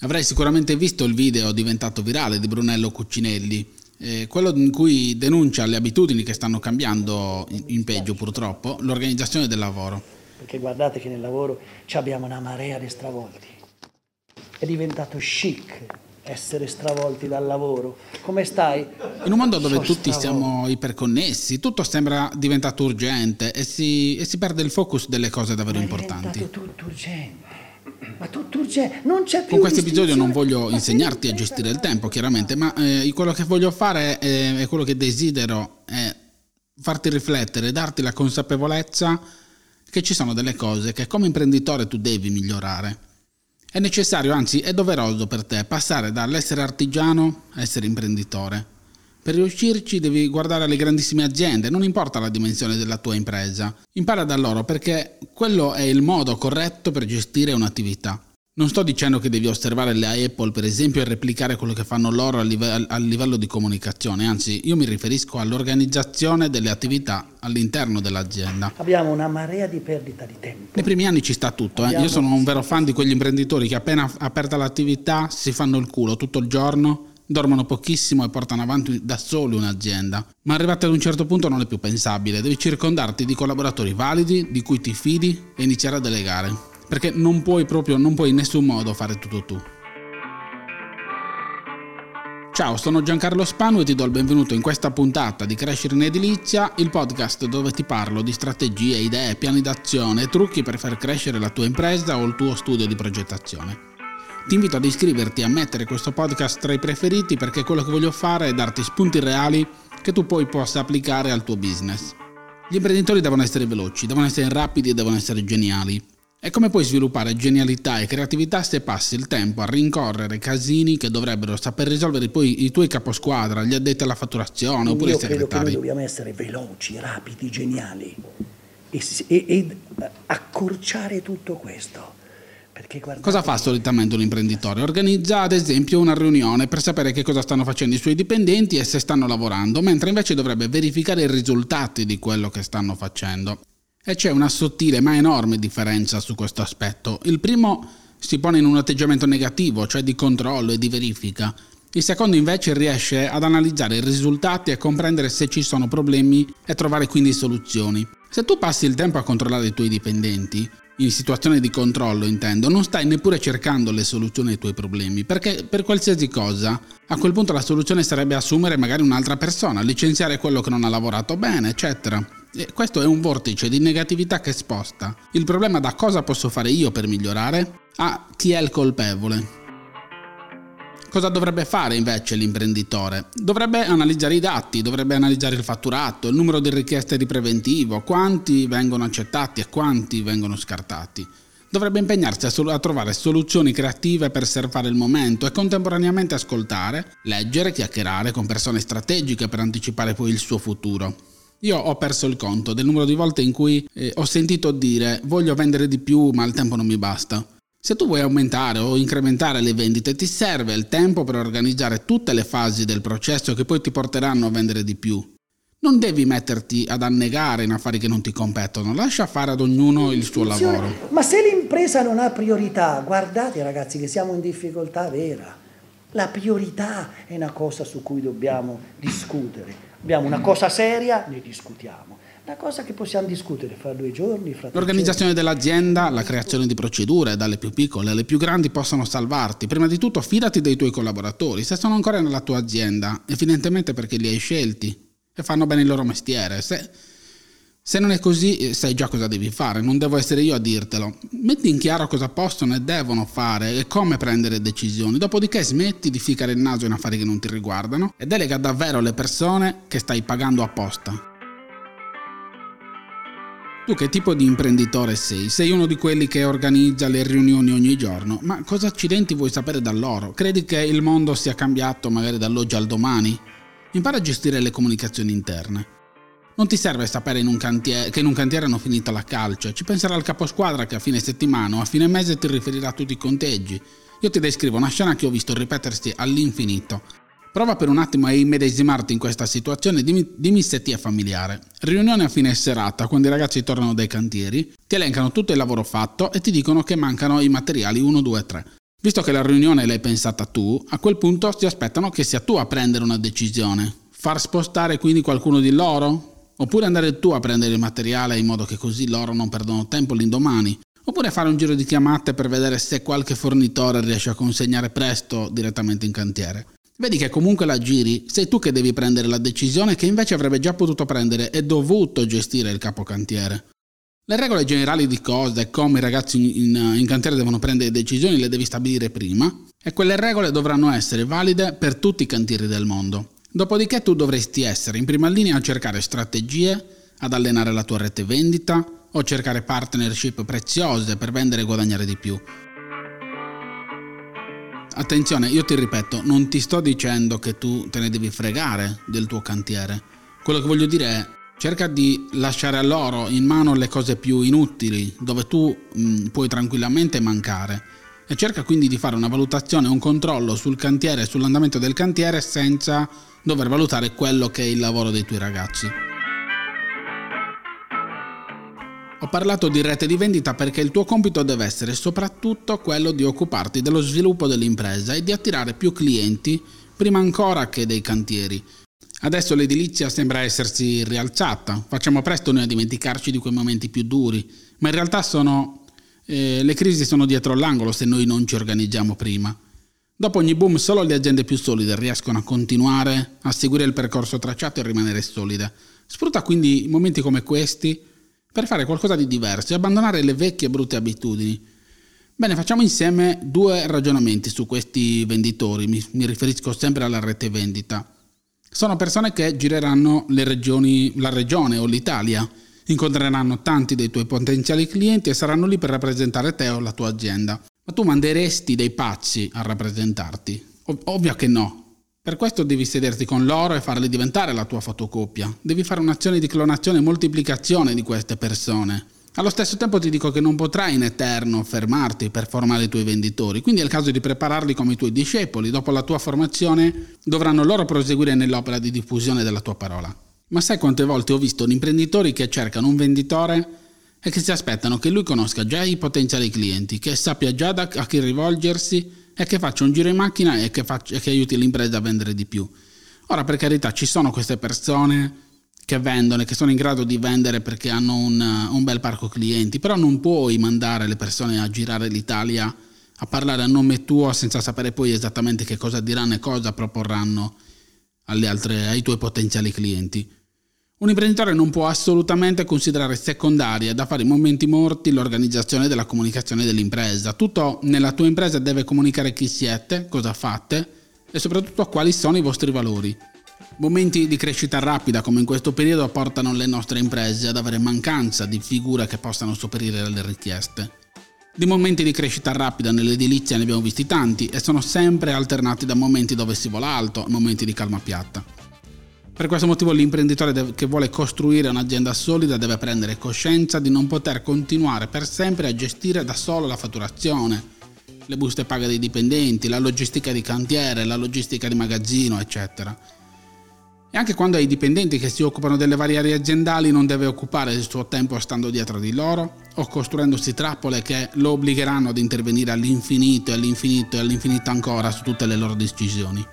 Avrai sicuramente visto il video diventato virale di Brunello Cuccinelli, eh, quello in cui denuncia le abitudini che stanno cambiando in, in peggio purtroppo, l'organizzazione del lavoro. Perché guardate che nel lavoro abbiamo una marea di stravolti. È diventato chic essere stravolti dal lavoro. Come stai? In un mondo dove Sono tutti stravolti. siamo iperconnessi, tutto sembra diventato urgente e si, e si perde il focus delle cose davvero importanti. È tutto urgente. Ma tutto urgente, non c'è più. Con questo episodio non voglio insegnarti a gestire il tempo, chiaramente, ma eh, quello che voglio fare è, è quello che desidero è farti riflettere, darti la consapevolezza che ci sono delle cose che come imprenditore tu devi migliorare è necessario, anzi è doveroso per te, passare dall'essere artigiano a essere imprenditore. Per riuscirci devi guardare alle grandissime aziende, non importa la dimensione della tua impresa. Impara da loro perché quello è il modo corretto per gestire un'attività. Non sto dicendo che devi osservare le Apple, per esempio, e replicare quello che fanno loro a livello, a livello di comunicazione, anzi io mi riferisco all'organizzazione delle attività all'interno dell'azienda. Abbiamo una marea di perdita di tempo. Nei primi anni ci sta tutto, eh. io sono un vero fan di quegli imprenditori che appena aperta l'attività si fanno il culo tutto il giorno, dormono pochissimo e portano avanti da soli un'azienda. Ma arrivati ad un certo punto non è più pensabile, devi circondarti di collaboratori validi, di cui ti fidi e iniziare a delegare perché non puoi proprio, non puoi in nessun modo fare tutto tu. Ciao, sono Giancarlo Spanu e ti do il benvenuto in questa puntata di Crescere in Edilizia, il podcast dove ti parlo di strategie, idee, piani d'azione e trucchi per far crescere la tua impresa o il tuo studio di progettazione. Ti invito ad iscriverti e a mettere questo podcast tra i preferiti perché quello che voglio fare è darti spunti reali che tu poi possa applicare al tuo business. Gli imprenditori devono essere veloci, devono essere rapidi e devono essere geniali. E come puoi sviluppare genialità e creatività se passi il tempo a rincorrere casini che dovrebbero saper risolvere poi i tuoi caposquadra, gli addetti alla fatturazione oppure Io i segretari? Io credo che noi dobbiamo essere veloci, rapidi, geniali e, e, e accorciare tutto questo. Cosa fa solitamente un imprenditore? Organizza ad esempio una riunione per sapere che cosa stanno facendo i suoi dipendenti e se stanno lavorando, mentre invece dovrebbe verificare i risultati di quello che stanno facendo. E c'è una sottile ma enorme differenza su questo aspetto. Il primo si pone in un atteggiamento negativo, cioè di controllo e di verifica. Il secondo invece riesce ad analizzare i risultati e comprendere se ci sono problemi e trovare quindi soluzioni. Se tu passi il tempo a controllare i tuoi dipendenti, in situazione di controllo intendo, non stai neppure cercando le soluzioni ai tuoi problemi, perché per qualsiasi cosa, a quel punto la soluzione sarebbe assumere magari un'altra persona, licenziare quello che non ha lavorato bene, eccetera. E questo è un vortice di negatività che sposta il problema da cosa posso fare io per migliorare a chi è il colpevole. Cosa dovrebbe fare invece l'imprenditore? Dovrebbe analizzare i dati, dovrebbe analizzare il fatturato, il numero di richieste di preventivo, quanti vengono accettati e quanti vengono scartati. Dovrebbe impegnarsi a, trovare soluzioni creative per surfare il momento e contemporaneamente ascoltare, leggere, chiacchierare con persone strategiche per anticipare poi il suo futuro. Io ho perso il conto del numero di volte in cui eh, ho sentito dire voglio vendere di più ma il tempo non mi basta. Se tu vuoi aumentare o incrementare le vendite ti serve il tempo per organizzare tutte le fasi del processo che poi ti porteranno a vendere di più. Non devi metterti ad annegare in affari che non ti competono, lascia fare ad ognuno il suo lavoro. Ma se l'impresa non ha priorità, guardate ragazzi che siamo in difficoltà vera. La priorità è una cosa su cui dobbiamo discutere abbiamo una cosa seria, ne discutiamo. Una cosa che possiamo discutere fra due giorni, fra L'organizzazione giorni. dell'azienda, la creazione di procedure, dalle più piccole alle più grandi, possono salvarti. Prima di tutto fidati dei tuoi collaboratori, se sono ancora nella tua azienda, evidentemente perché li hai scelti e fanno bene il loro mestiere. Se se non è così, eh, sai già cosa devi fare, non devo essere io a dirtelo. Metti in chiaro cosa possono e devono fare e come prendere decisioni, dopodiché smetti di ficcare il naso in affari che non ti riguardano e delega davvero le persone che stai pagando apposta. Tu che tipo di imprenditore sei? Sei uno di quelli che organizza le riunioni ogni giorno, ma cosa accidenti vuoi sapere da loro? Credi che il mondo sia cambiato magari dall'oggi al domani? Impara a gestire le comunicazioni interne. Non ti serve sapere in cantiere, che in un cantiere hanno finito la calcia, ci penserà il caposquadra che a fine settimana o a fine mese ti riferirà tutti i conteggi. Io ti descrivo una scena che ho visto ripetersi all'infinito. Prova per un attimo a immedesimarti in questa situazione se ti è familiare. Riunione a fine serata, quando i ragazzi tornano dai cantieri, ti elencano tutto il lavoro fatto e ti dicono che mancano i materiali 1, 2, 3. Visto che la riunione l'hai pensata tu, a quel punto si aspettano che sia tu a prendere una decisione. Far spostare quindi qualcuno di loro? Oppure andare tu a prendere il materiale in modo che così loro non perdono tempo l'indomani? Oppure fare un giro di chiamate per vedere se qualche fornitore riesce a consegnare presto direttamente in cantiere? Vedi che comunque la giri, sei tu che devi prendere la decisione che invece avrebbe già potuto prendere e dovuto gestire il capocantiere. Le regole generali di cosa e come i ragazzi in, in, cantiere devono prendere decisioni le devi stabilire prima e quelle regole dovranno essere valide per tutti i cantieri del mondo. Dopodiché tu dovresti essere in prima linea a cercare strategie, ad allenare la tua rete vendita o cercare partnership preziose per vendere e guadagnare di più. Attenzione, io ti ripeto, non ti sto dicendo che tu te ne devi fregare del tuo cantiere. Quello che voglio dire è Cerca di lasciare a loro in mano le cose più inutili, dove tu mh, mm, puoi tranquillamente mancare. E cerca quindi di fare una valutazione, un controllo sul cantiere sull'andamento del cantiere senza dover valutare quello che è il lavoro dei tuoi ragazzi. Ho parlato di rete di vendita perché il tuo compito deve essere soprattutto quello di occuparti dello sviluppo dell'impresa e di attirare più clienti prima ancora che dei cantieri Adesso l'edilizia sembra essersi rialzata, facciamo presto noi a dimenticarci di quei momenti più duri, ma in realtà sono, eh, le crisi sono dietro l'angolo se noi non ci organizziamo prima. Dopo ogni boom solo le aziende più solide riescono a continuare a seguire il percorso tracciato e rimanere solide. Sfrutta quindi momenti come questi per fare qualcosa di diverso e abbandonare le vecchie brutte abitudini. Bene, facciamo insieme due ragionamenti su questi venditori, mi, mi riferisco sempre alla rete vendita. Sono persone che gireranno regioni, la regione o l'Italia, incontreranno tanti dei tuoi potenziali clienti e saranno lì per rappresentare te o la tua azienda. Ma tu manderesti dei pazzi a rappresentarti? Ov- ovvio che no. Per questo devi sederti con loro e farli diventare la tua fotocopia. Devi fare un'azione di clonazione e moltiplicazione di queste persone. Allo stesso tempo ti dico che non potrai in eterno fermarti per formare i tuoi venditori, quindi è il caso di prepararli come i tuoi discepoli. Dopo la tua formazione dovranno loro proseguire nell'opera di diffusione della tua parola. Ma sai quante volte ho visto imprenditori che cercano un venditore e che si aspettano che lui conosca già i potenziali clienti, che sappia già a chi rivolgersi e che faccia un giro in macchina e che, faccia, e che aiuti l'impresa a vendere di più. Ora, per carità, ci sono queste persone che vendono e che sono in grado di vendere perché hanno un, un, bel parco clienti, però non puoi mandare le persone a girare l'Italia a parlare a nome tuo senza sapere poi esattamente che cosa diranno e cosa proporranno altre, ai tuoi potenziali clienti. Un imprenditore non può assolutamente considerare secondaria da fare i momenti morti l'organizzazione della comunicazione dell'impresa. Tutto nella tua impresa deve comunicare chi siete, cosa fate e soprattutto quali sono i vostri valori. Momenti di crescita rapida come in questo periodo portano le nostre imprese ad avere mancanza di figure che possano sopperire alle richieste. Di momenti di crescita rapida nell'edilizia ne abbiamo visti tanti e sono sempre alternati da momenti dove si vola alto a momenti di calma piatta. Per questo motivo l'imprenditore che vuole costruire un'azienda solida deve prendere coscienza di non poter continuare per sempre a gestire da solo la fatturazione, le buste paga dei dipendenti, la logistica di cantiere, la logistica di magazzino, eccetera e anche quando hai dipendenti che si occupano delle varie aree aziendali non deve occupare il suo tempo stando dietro di loro o costruendosi trappole che lo obbligheranno ad intervenire all'infinito e all'infinito e all'infinito ancora su tutte le loro decisioni.